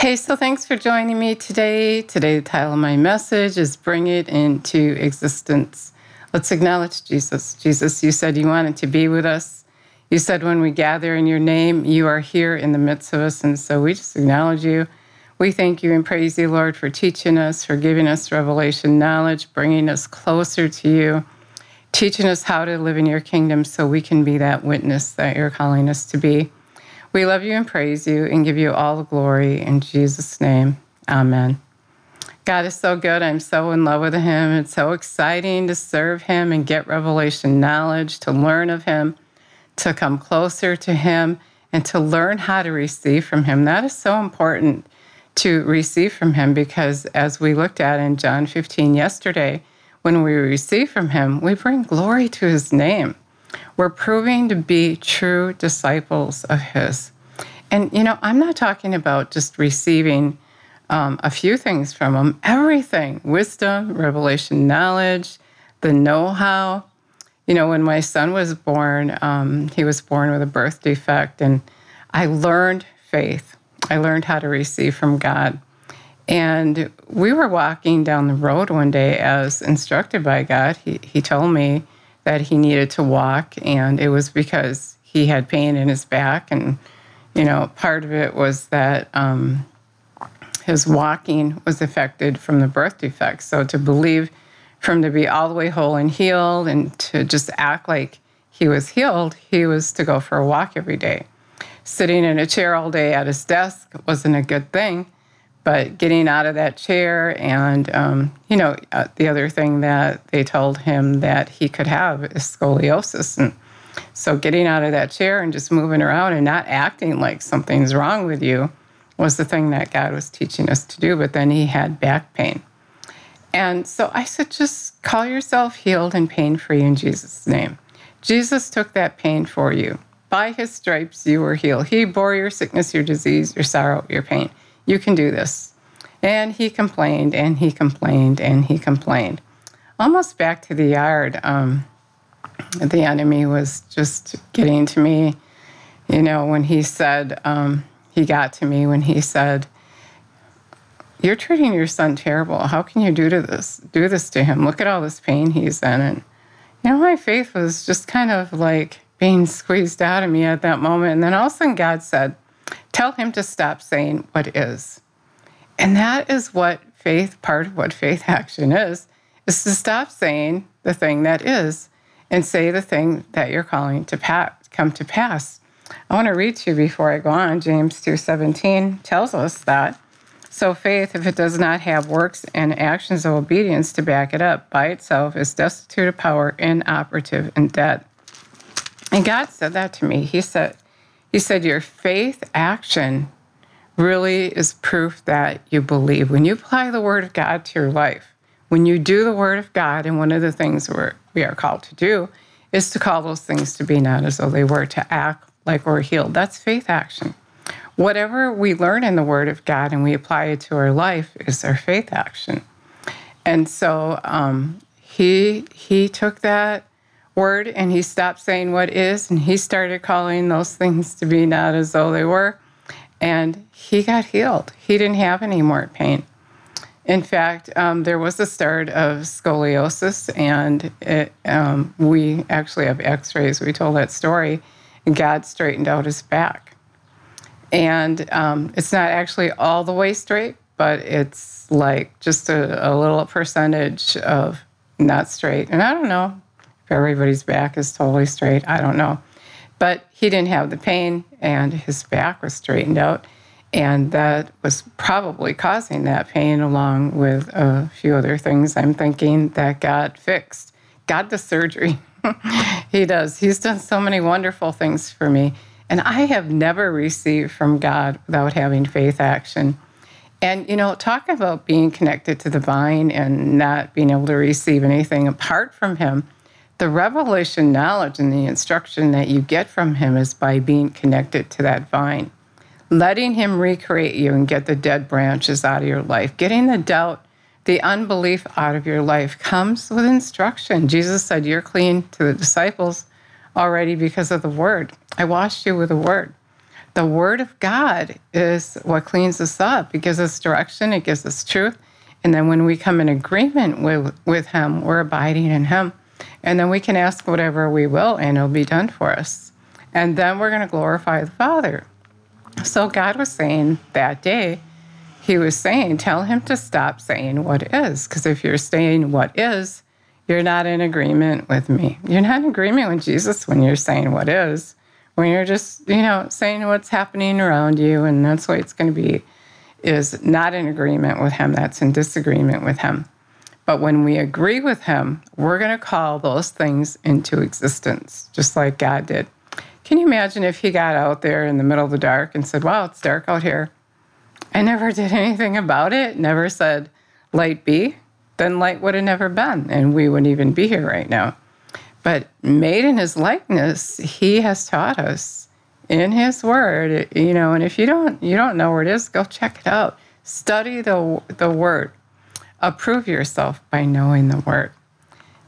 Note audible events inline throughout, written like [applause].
Hey, so thanks for joining me today. Today, the title of my message is Bring It Into Existence. Let's acknowledge Jesus. Jesus, you said you wanted to be with us. You said when we gather in your name, you are here in the midst of us. And so we just acknowledge you. We thank you and praise you, Lord, for teaching us, for giving us revelation knowledge, bringing us closer to you, teaching us how to live in your kingdom so we can be that witness that you're calling us to be. We love you and praise you and give you all the glory in Jesus' name. Amen. God is so good. I'm so in love with Him. It's so exciting to serve Him and get revelation knowledge, to learn of Him, to come closer to Him, and to learn how to receive from Him. That is so important to receive from Him because, as we looked at in John 15 yesterday, when we receive from Him, we bring glory to His name. We're proving to be true disciples of His. And, you know, I'm not talking about just receiving um, a few things from Him, everything wisdom, revelation, knowledge, the know how. You know, when my son was born, um, he was born with a birth defect, and I learned faith. I learned how to receive from God. And we were walking down the road one day as instructed by God. He, he told me, that he needed to walk, and it was because he had pain in his back, and you know, part of it was that um, his walking was affected from the birth defect. So to believe for him to be all the way whole and healed, and to just act like he was healed, he was to go for a walk every day. Sitting in a chair all day at his desk wasn't a good thing but getting out of that chair and um, you know uh, the other thing that they told him that he could have is scoliosis. And so getting out of that chair and just moving around and not acting like something's wrong with you was the thing that god was teaching us to do but then he had back pain. And so i said just call yourself healed and pain free in jesus name. Jesus took that pain for you. By his stripes you were healed. He bore your sickness your disease your sorrow your pain you can do this. And he complained and he complained and he complained. Almost back to the yard, um, the enemy was just getting to me. You know, when he said, um, he got to me when he said, You're treating your son terrible. How can you do to this? Do this to him? Look at all this pain he's in. And you know, my faith was just kind of like being squeezed out of me at that moment. And then all of a sudden God said, Tell him to stop saying what is. And that is what faith, part of what faith action is, is to stop saying the thing that is and say the thing that you're calling to pass, come to pass. I want to read to you before I go on. James 2:17 tells us that. So faith, if it does not have works and actions of obedience to back it up, by itself is destitute of power, inoperative, and dead. And God said that to me. He said, he said, Your faith action really is proof that you believe. When you apply the Word of God to your life, when you do the Word of God, and one of the things we're, we are called to do is to call those things to be not as though they were, to act like we're healed. That's faith action. Whatever we learn in the Word of God and we apply it to our life is our faith action. And so um, he he took that word and he stopped saying what is and he started calling those things to be not as though they were. And he got healed. He didn't have any more pain. In fact, um, there was a start of scoliosis, and it, um, we actually have x rays. We told that story, and God straightened out his back. And um, it's not actually all the way straight, but it's like just a, a little percentage of not straight. And I don't know, everybody's back is totally straight. I don't know. But he didn't have the pain and his back was straightened out. And that was probably causing that pain, along with a few other things I'm thinking that got fixed. Got the surgery. [laughs] he does. He's done so many wonderful things for me. And I have never received from God without having faith action. And, you know, talk about being connected to the vine and not being able to receive anything apart from Him the revelation knowledge and the instruction that you get from him is by being connected to that vine, letting him recreate you and get the dead branches out of your life, getting the doubt, the unbelief out of your life comes with instruction. Jesus said, You're clean to the disciples already because of the word. I washed you with the word. The Word of God is what cleans us up. It gives us direction, it gives us truth. And then when we come in agreement with, with Him, we're abiding in Him. And then we can ask whatever we will, and it'll be done for us. And then we're going to glorify the Father. So God was saying that day, He was saying, tell Him to stop saying what is. Because if you're saying what is, you're not in agreement with me. You're not in agreement with Jesus when you're saying what is. When you're just, you know, saying what's happening around you, and that's what it's going to be, is not in agreement with Him. That's in disagreement with Him. But when we agree with Him, we're going to call those things into existence, just like God did. Can you imagine if He got out there in the middle of the dark and said, Wow, it's dark out here? I never [laughs] did anything about it, never said, Light be, then light would have never been, and we wouldn't even be here right now. But made in His likeness, He has taught us in His Word, you know. And if you don't, you don't know where it is, go check it out. Study the the Word approve yourself by knowing the word.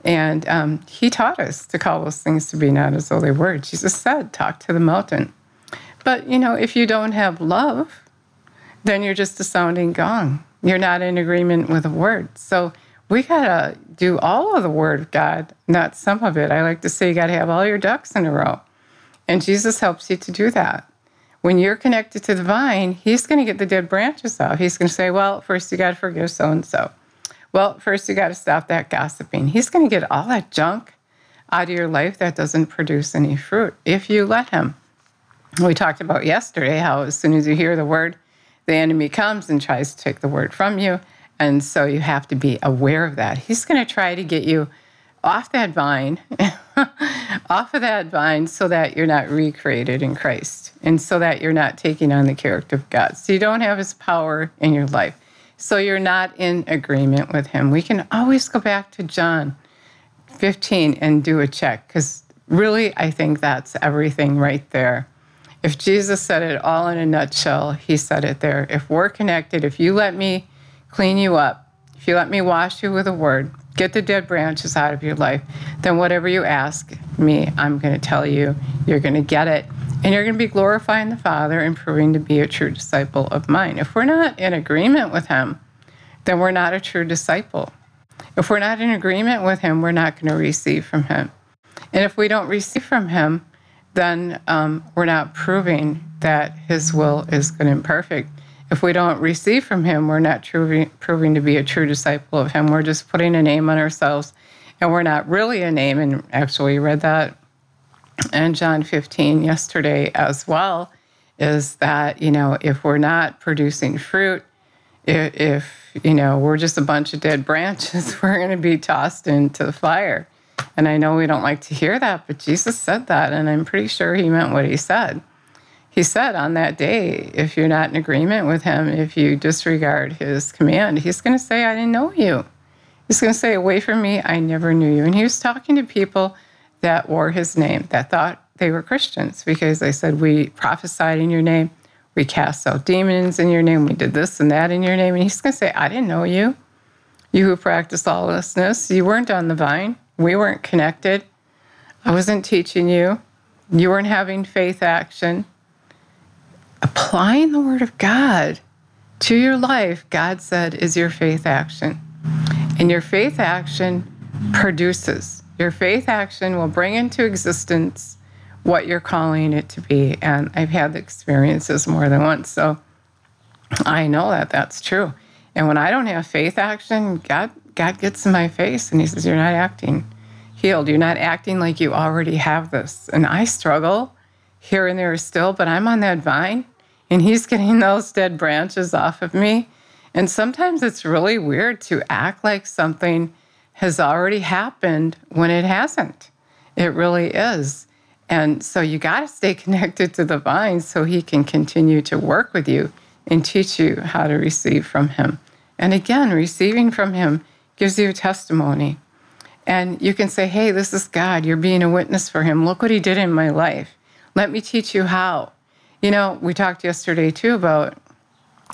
And um, he taught us to call those things to be not as though they were. Jesus said, talk to the mountain. But, you know, if you don't have love, then you're just a sounding gong. You're not in agreement with the word. So we got to do all of the word of God, not some of it. I like to say you got to have all your ducks in a row. And Jesus helps you to do that. When you're connected to the vine, he's going to get the dead branches out. He's going to say, well, first you got to forgive so and so. Well, first you got to stop that gossiping. He's going to get all that junk out of your life that doesn't produce any fruit if you let him. We talked about yesterday how as soon as you hear the word, the enemy comes and tries to take the word from you. And so you have to be aware of that. He's going to try to get you off that vine, [laughs] off of that vine, so that you're not recreated in Christ and so that you're not taking on the character of God. So you don't have his power in your life. So you're not in agreement with him. We can always go back to John 15 and do a check because really, I think that's everything right there. If Jesus said it all in a nutshell, he said it there. If we're connected, if you let me clean you up, if you let me wash you with a word, get the dead branches out of your life, then whatever you ask me, I'm going to tell you, you're going to get it. And you're going to be glorifying the Father and proving to be a true disciple of mine. If we're not in agreement with Him, then we're not a true disciple. If we're not in agreement with Him, we're not going to receive from Him. And if we don't receive from Him, then um, we're not proving that His will is good and perfect. If we don't receive from Him, we're not proving to be a true disciple of Him. We're just putting a name on ourselves, and we're not really a name. And actually, we read that and John 15 yesterday as well is that, you know, if we're not producing fruit, if, if you know, we're just a bunch of dead branches, [laughs] we're going to be tossed into the fire. And I know we don't like to hear that, but Jesus said that, and I'm pretty sure he meant what he said. He said on that day, if you're not in agreement with him, if you disregard his command, he's going to say, I didn't know you. He's going to say, Away from me, I never knew you. And he was talking to people that wore his name that thought they were Christians because they said, We prophesied in your name, we cast out demons in your name, we did this and that in your name. And he's going to say, I didn't know you. You who practice lawlessness, you weren't on the vine, we weren't connected. I wasn't teaching you. You weren't having faith action. Applying the word of God to your life, God said, is your faith action. And your faith action produces your faith action will bring into existence what you're calling it to be. And I've had the experiences more than once. So I know that that's true. And when I don't have faith action, God, God gets in my face and He says, You're not acting healed. You're not acting like you already have this. And I struggle here and there still, but I'm on that vine and He's getting [laughs] those dead branches off of me. And sometimes it's really weird to act like something has already happened when it hasn't. It really is. And so you got to stay [laughs] connected to the vine so he can continue to work with you and teach you how to receive from him. And again, receiving from him gives you a testimony. And you can say, hey, this is God. You're being a witness for him. Look what he did in my life. Let me teach you how. You know, we talked yesterday too about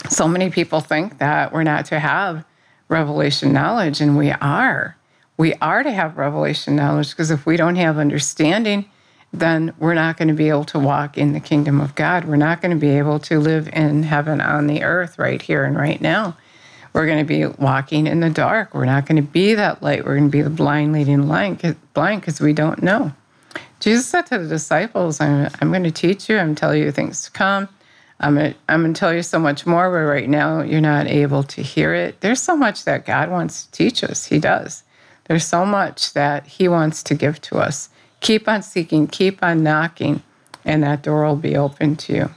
so many people think that we're not to have revelation knowledge, and we are we are to have revelation knowledge because if we don't have understanding then we're not going to be able to walk in the kingdom of God. We're not going to be able to live in heaven on the earth right here and right now. We're going to be walking in the dark. We're not going to be that light. We're going to be the blind leading blind blind because we don't know. Jesus said to the disciples, I'm, I'm going to teach you, I'm telling you things to come. I'm to, I'm to tell you so much more, but right now you're not able to hear it. There's so much that God wants to teach us. He does. There's so much that He wants to give to us. Keep on seeking, keep on knocking, and that door will be open to you.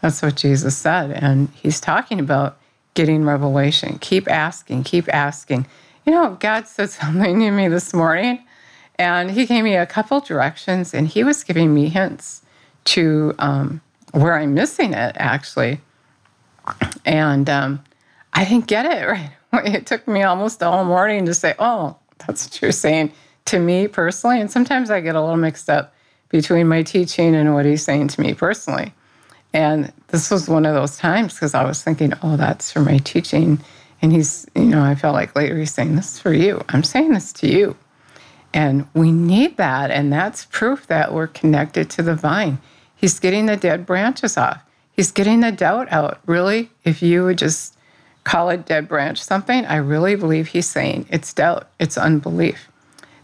That's what Jesus said. And He's talking about getting revelation. Keep asking, keep asking. You know, God said [laughs] something to me this morning, and He gave me a couple directions, and He was giving me hints to um, where I'm missing it, actually. And um, I didn't get it [laughs] right. It took me almost all morning to say, oh, that's what you're saying to me personally. And sometimes I get a little mixed up between my teaching and what he's saying to me personally. And this was one of those times because I was thinking, oh, that's for my teaching. And he's, you know, I felt like later he's saying, this is for you. I'm saying this to you. And we need that. And that's proof that we're connected to the vine. He's getting the dead branches off. He's getting the doubt out. Really, if you would just call a dead branch something, I really believe he's saying it's doubt, it's unbelief.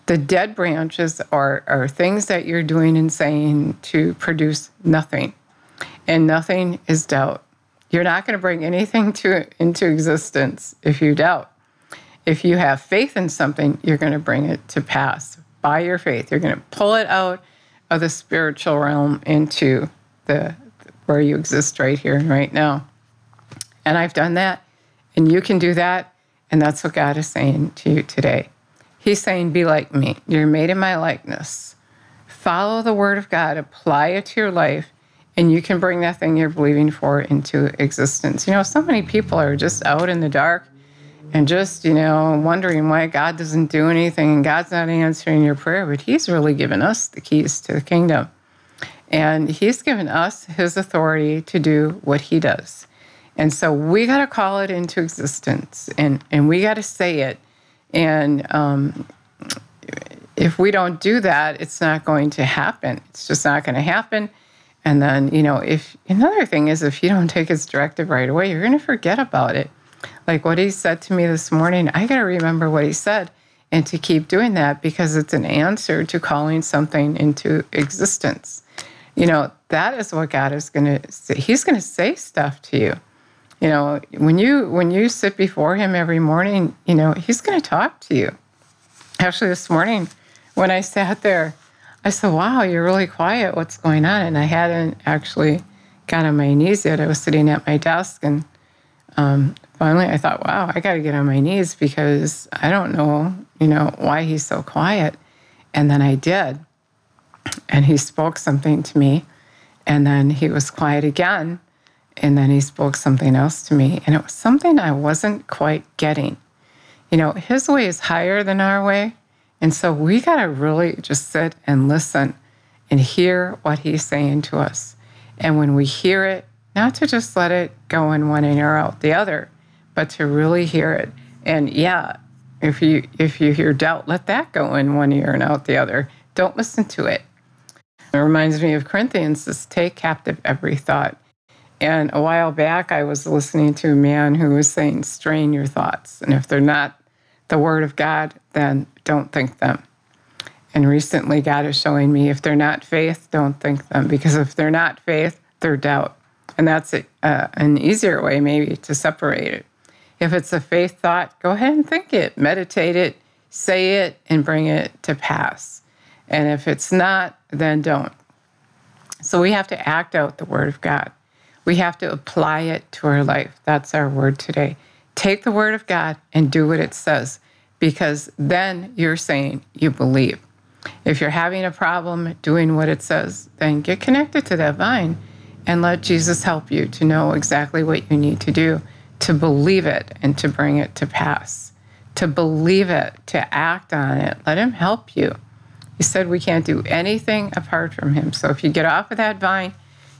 The dead branches are, are things that you're doing and saying to produce nothing and nothing is doubt. You're not going to bring anything to into existence if you doubt. If you have faith in something, you're going to bring it to pass by your faith. You're going to pull it out of the spiritual realm into the where you exist right here and right now. And I've done that, and you can do that, and that's what God is saying to you today. He's saying, "Be like me. You're made in my likeness. Follow the word of God, apply it to your life, and you can bring that thing you're believing for into existence. You know, so many people are just out in the dark and just, you know, wondering why God doesn't do anything and God's not answering your prayer, but He's really given us the keys to the kingdom. And He's given us His authority to do what He does. And so we got to call it into existence and, and we got to say it. And um, if we don't do that, it's not going to happen. It's just not going to happen. And then, you know, if another thing is if you don't take his directive right away, you're going to forget about it. Like what he said to me this morning, I got to remember what he said and to keep doing that because it's an answer to calling something into existence. You know, that is what God is going to say. He's going to say stuff to you. You know, when you when you sit before him every morning, you know, he's going to talk to you. Actually, this morning when I sat there I said, Wow, you're really quiet. What's going on? And I hadn't actually got on my knees yet. I was sitting at my desk and um, finally I thought, wow, I got to get on my knees because I don't know, you know, why he's so quiet. And then I did. And he spoke something to me. And then he was quiet again. And then he spoke something else to me. And it was something I wasn't quite getting. You know, his way is higher than our way. And so we got to really just sit and listen and hear what he's saying to us. And when we hear it, not to just let it go in one ear out the other, but to really hear it. And yeah, if you if you hear doubt, let that go in one ear and out the other. Don't listen to it. It reminds me of Corinthians, says, take captive every thought. And a while back, I was listening to a man who was saying, strain your thoughts. And if they're not the word of God, then don't think them. And recently, God is showing me if they're not faith, don't think them. Because if they're not faith, they're doubt. And that's a, uh, an easier way, maybe, to separate it. If it's a faith thought, go ahead and think it, meditate it, say it, and bring it to pass. And if it's not, then don't. So we have to act out the word of God. We have to apply it to our life. That's our word today. Take the word of God and do what it says because then you're saying you believe. If you're having a problem doing what it says, then get connected to that vine and let Jesus help you to know exactly what you need to do to believe it and to bring it to pass. To believe it, to act on it. Let Him help you. He said we can't do anything apart from Him. So if you get off of that vine,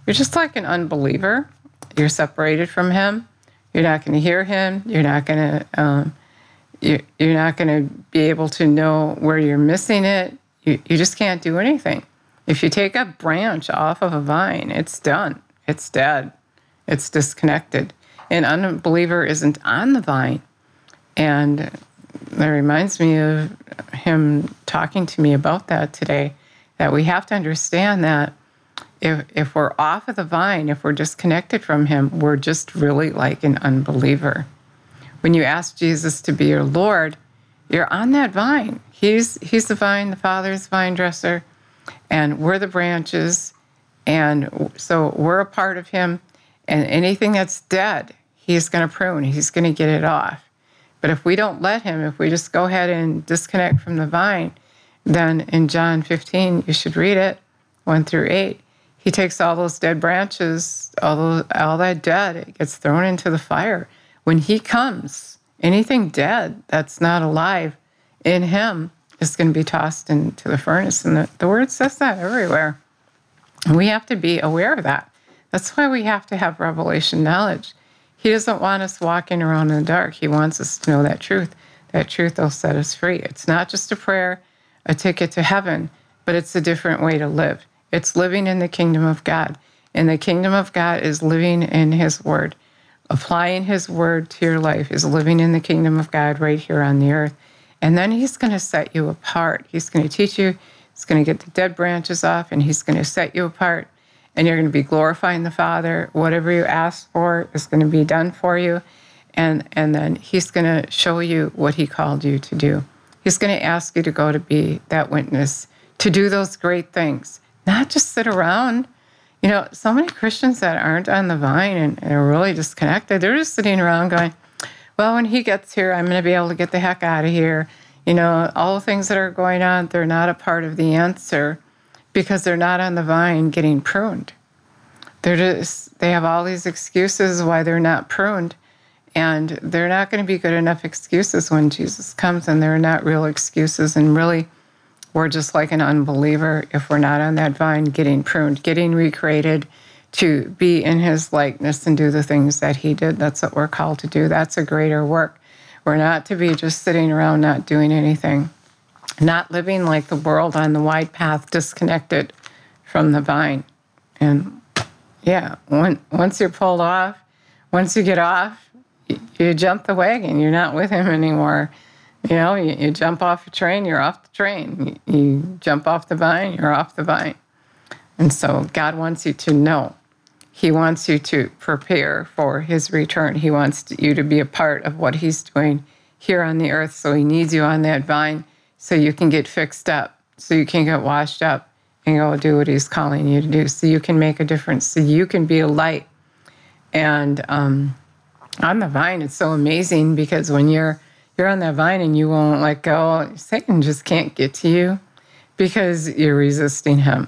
you're just like an unbeliever. You're separated from Him. You're not going to hear Him. You're not going to. Um, you're not going to be able to know where you're missing it. You, you just can't do anything. If you take a branch off of a vine, it's done. It's dead. It's disconnected. An unbeliever isn't on the vine. And that reminds me of him talking to me about that today that we have to understand that if, if we're off of the vine, if we're disconnected from him, we're just really like an unbeliever. When you ask Jesus to be your Lord, you're on that vine. He's, he's the vine, the Father's vine dresser, and we're the branches. And so we're a part of him. And anything that's dead, he's going to prune, he's going to get it off. But if we don't let him, if we just go ahead and disconnect from the vine, then in John 15, you should read it, 1 through 8. He takes all those dead branches, all, those, all that dead, it gets thrown into the fire. When he comes, anything dead that's not alive in him is going to be tossed into the furnace. And the, the word says that everywhere. We have to be aware of that. That's why we have to have revelation knowledge. He doesn't want us walking around in the dark. He wants us to know that truth. That truth will set us free. It's not just a prayer, a ticket to heaven, but it's a different way to live. It's living in the kingdom of God. And the kingdom of God is living in His word. Applying His word to your life is living in the kingdom of God right here on the earth. And then He's going to set you apart. He's going to teach you, He's going to get the dead branches off, and He's going to set you apart and you're going to be glorifying the Father. Whatever you ask for is going to be done for you. And, and then He's going to show you what He called you to do. He's going to ask you to go to be that witness, to do those great things, not just sit around. You know, so many Christians that aren't on the vine and are really disconnected, they're just sitting around going, well, when he gets here, I'm going to be able to get the heck out of here. You know, all the things that are going on, they're not a part of the answer because they're not on the vine getting pruned. They're just, they have all these excuses why they're not pruned. And they're not going to be good enough excuses when Jesus comes, and they're not real excuses. And really, we're just like an unbeliever if we're not on that vine getting pruned, getting recreated to be in his likeness and do the things that he did. That's what we're called to do. That's a greater work. We're not to be just sitting around not doing anything not living like the world on the wide path, disconnected from the vine. And yeah, when, once you're pulled off, once you get off, you, you jump the wagon. You're not with him anymore. You know, you, you jump off a train, you're off the train. You, you jump off the vine, you're off the vine. And so God wants you to know. He wants you to prepare for his return. He wants you to be a part of what he's doing here on the earth. So he needs you on that vine so you can get fixed up, so you can get washed up and go do what He's calling you to do, so you can make a difference, so you can be a light. And um, on the vine, it's so amazing because when you're you're on that vine and you won't let go, Satan just can't get to you because you're resisting him.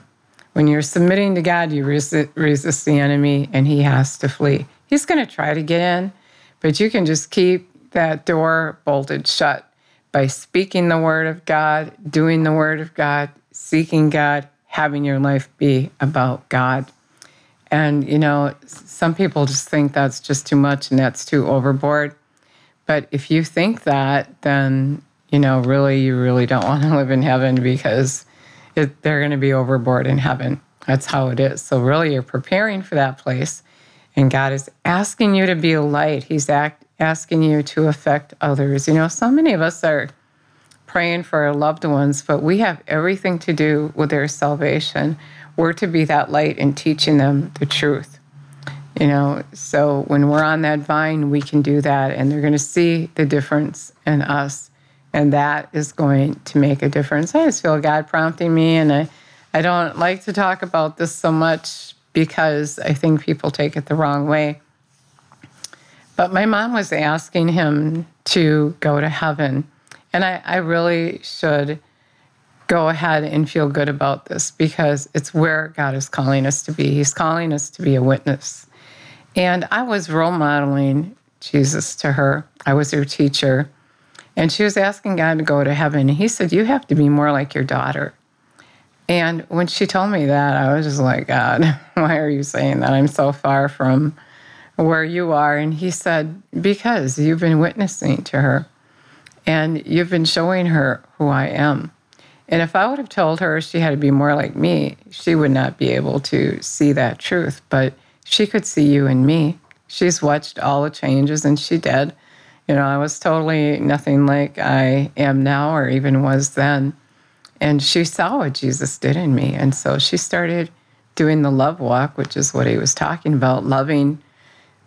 When you're submitting to God, you resist, resist the enemy and he has to flee. He's going to try to get in, but you can just keep that door bolted shut by speaking the word of God, doing the word of God, seeking God, having your life be about God. And, you know, some people just think that's just too much and that's too overboard. But if you think that, then, you know, really, you really don't want to [laughs] live in heaven because it, they're going to be overboard in heaven. That's how it is. So, really, you're preparing for that place. And God is asking you to be a light. He's act, asking you to affect others. You know, so many of us are praying for our loved ones, but we have everything to do with their salvation. We're to be that light in teaching them the truth. You know, so when we're on that vine, we can do that, and they're going to see the difference in us. And that is going to make a difference. I just feel God prompting me, and I, I don't like to talk about this so much because I think people take it the wrong way. But my mom was asking him to go to heaven. And I, I really should go ahead and feel good about this because it's where God is calling us to be. He's calling us to be a witness. And I was role modeling Jesus to her, I was her teacher. And she was asking God to go to heaven. And he said, You have to be more like your daughter. And when she told me that, I was just like, God, [laughs] why are you saying that? I'm so far from where you are. And he said, Because you've been witnessing to her and you've been showing her who I am. And if I would have told her she had to be more like me, she would not be able to see that truth. But she could see you and me. She's watched all the changes and she did. You know, I was totally nothing like I am now or even was then. And she saw what Jesus did in me. And so she started doing the love walk, which is what he was talking about loving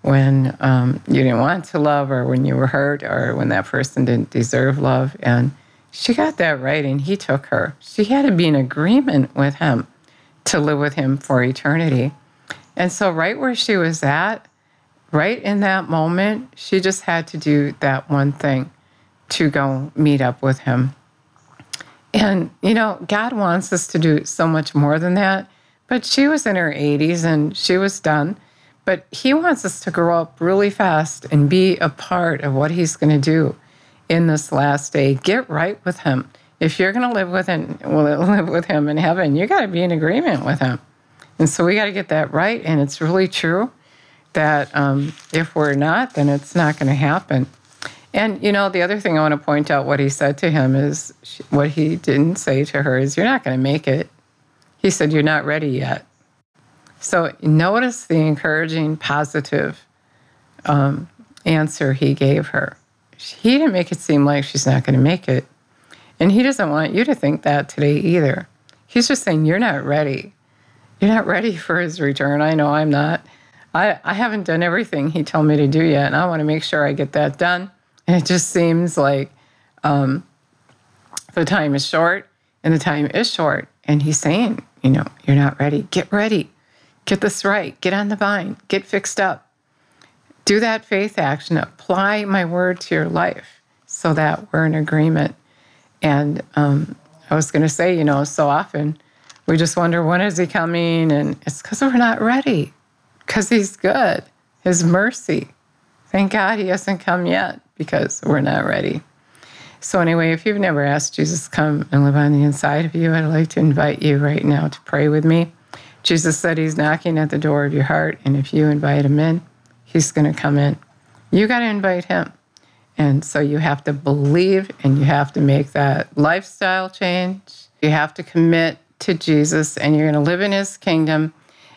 when um, you didn't want to love or when you were hurt or when that person didn't deserve love. And she got that right, and he took her. She had to be in agreement with him to live with him for eternity. And so, right where she was at, right in that moment, she just had to do that one thing to go meet up with him. And, you know, God wants us to do so much more than that. But she was in her 80s and she was done. But He wants us to grow up really fast and be a part of what He's going to do in this last day. Get right with Him. If you're going to live with him, well, [laughs] live with Him in heaven, you got to be in agreement with Him. And so we got to get that right. And it's really true that um, if we're not, then it's not going to happen. And you know, the other thing I want to point out what he said to him is what he didn't say to her is, "You're not going to make it." He said, "You're not ready yet." So notice the encouraging, positive um, answer he gave her. He didn't make it seem like she's not going to make it. And he doesn't want you to think that today either. He's just saying, You're not ready. You're not ready for his return. I know I'm not. I, I haven't done everything he told me to do yet, and I want to make sure I get that done. And it just seems like um, the time is short, and the time is short. And he's saying, You know, you're not ready. Get ready. Get this right. Get on the vine. Get fixed up. Do that faith action. Apply my word to your life so that we're in agreement. And um, I was going to say, you know, so often we just wonder, when is he coming? And it's because we're not ready, because he's good. His mercy. Thank God he hasn't come yet because we're not ready. So, anyway, if you've never asked Jesus to come and live on the inside of you, I'd like to invite you right now to pray with me. Jesus said he's knocking at the door of your heart, and if you invite him in, he's going to come in. You got to invite him. And so you have to believe and you have to make that lifestyle change. You have to commit to Jesus and you're going to live in his kingdom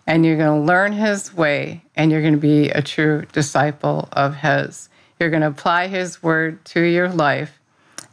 and you're going to learn his way and you're going to be a true disciple of his. You're going to apply his word to your life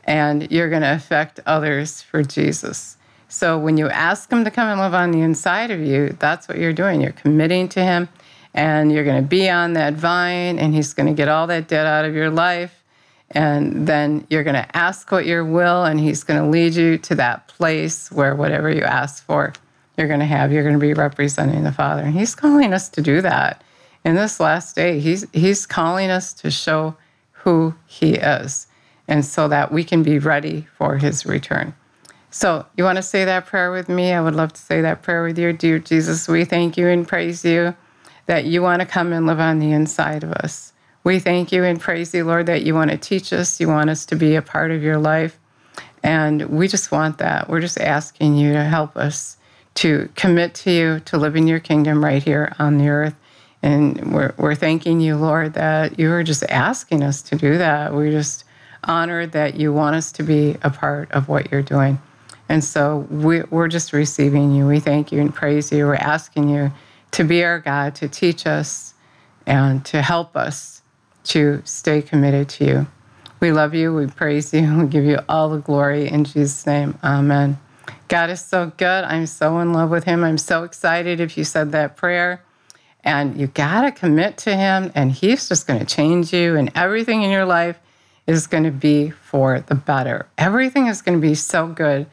and you're going to affect others for Jesus. So when you ask Him to come and live on the inside of you, that's what you're doing. You're committing to Him, and you're going to be on that vine, and He's going to get all that debt out of your life. And then you're going to ask what your will, and He's going to lead you to that place where whatever you ask for, you're going to have. You're going to be representing the Father. And He's calling us to do that. In this last day, He's, he's calling us to show who He is, and so that we can be ready for His return. So, you want to say that prayer with me? I would love to say that prayer with you. Dear Jesus, we thank you and praise you that you want to come and live on the inside of us. We thank you and praise you, Lord, that you want to teach us. You want us to be a part of your life. And we just want that. We're just asking you to help us to commit to you, to live in your kingdom right here on the earth. And we're, we're thanking you, Lord, that you are just asking us to do that. We're just honored that you want us to be a part of what you're doing. And so we, we're just receiving you. We thank you and praise you. We're asking you to be our God, to teach us and to help us to stay committed to you. We love you. We praise you. We give you all the glory in Jesus' name. Amen. God is so good. I'm so in love with him. I'm so excited if you said that prayer. And you got to commit to him, and he's just going to change you, and everything in your life is going to be for the better. Everything is going to be so good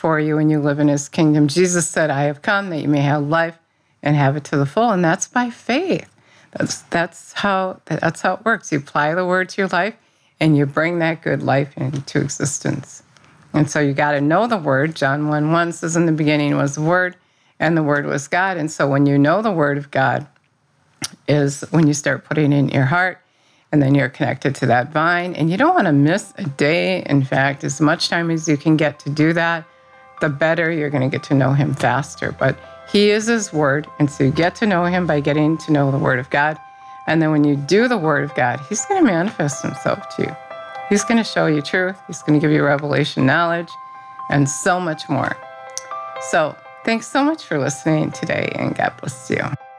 for you when you live in his kingdom. Jesus said, I have come that you may have life and have it to the full. And that's by faith. That's that's how that's how it works. You apply the word to your life and you bring that good life into existence. And so you got to know the word. John 1 1 says, In the beginning was the word, and the word was God. And so when you know the word of God, is when you start putting it in your heart, and then you're connected to that vine. And you don't want to miss a day. In fact, as much time as you can get to do that, the better you're going to get to know him faster. But he is his word. And so you get to know him by getting to know the word of God. And then when you do the word of God, he's going to manifest himself to you. He's going to show you truth. He's going to give you revelation knowledge. and so much more. So, thanks so much for listening today, and God bless you.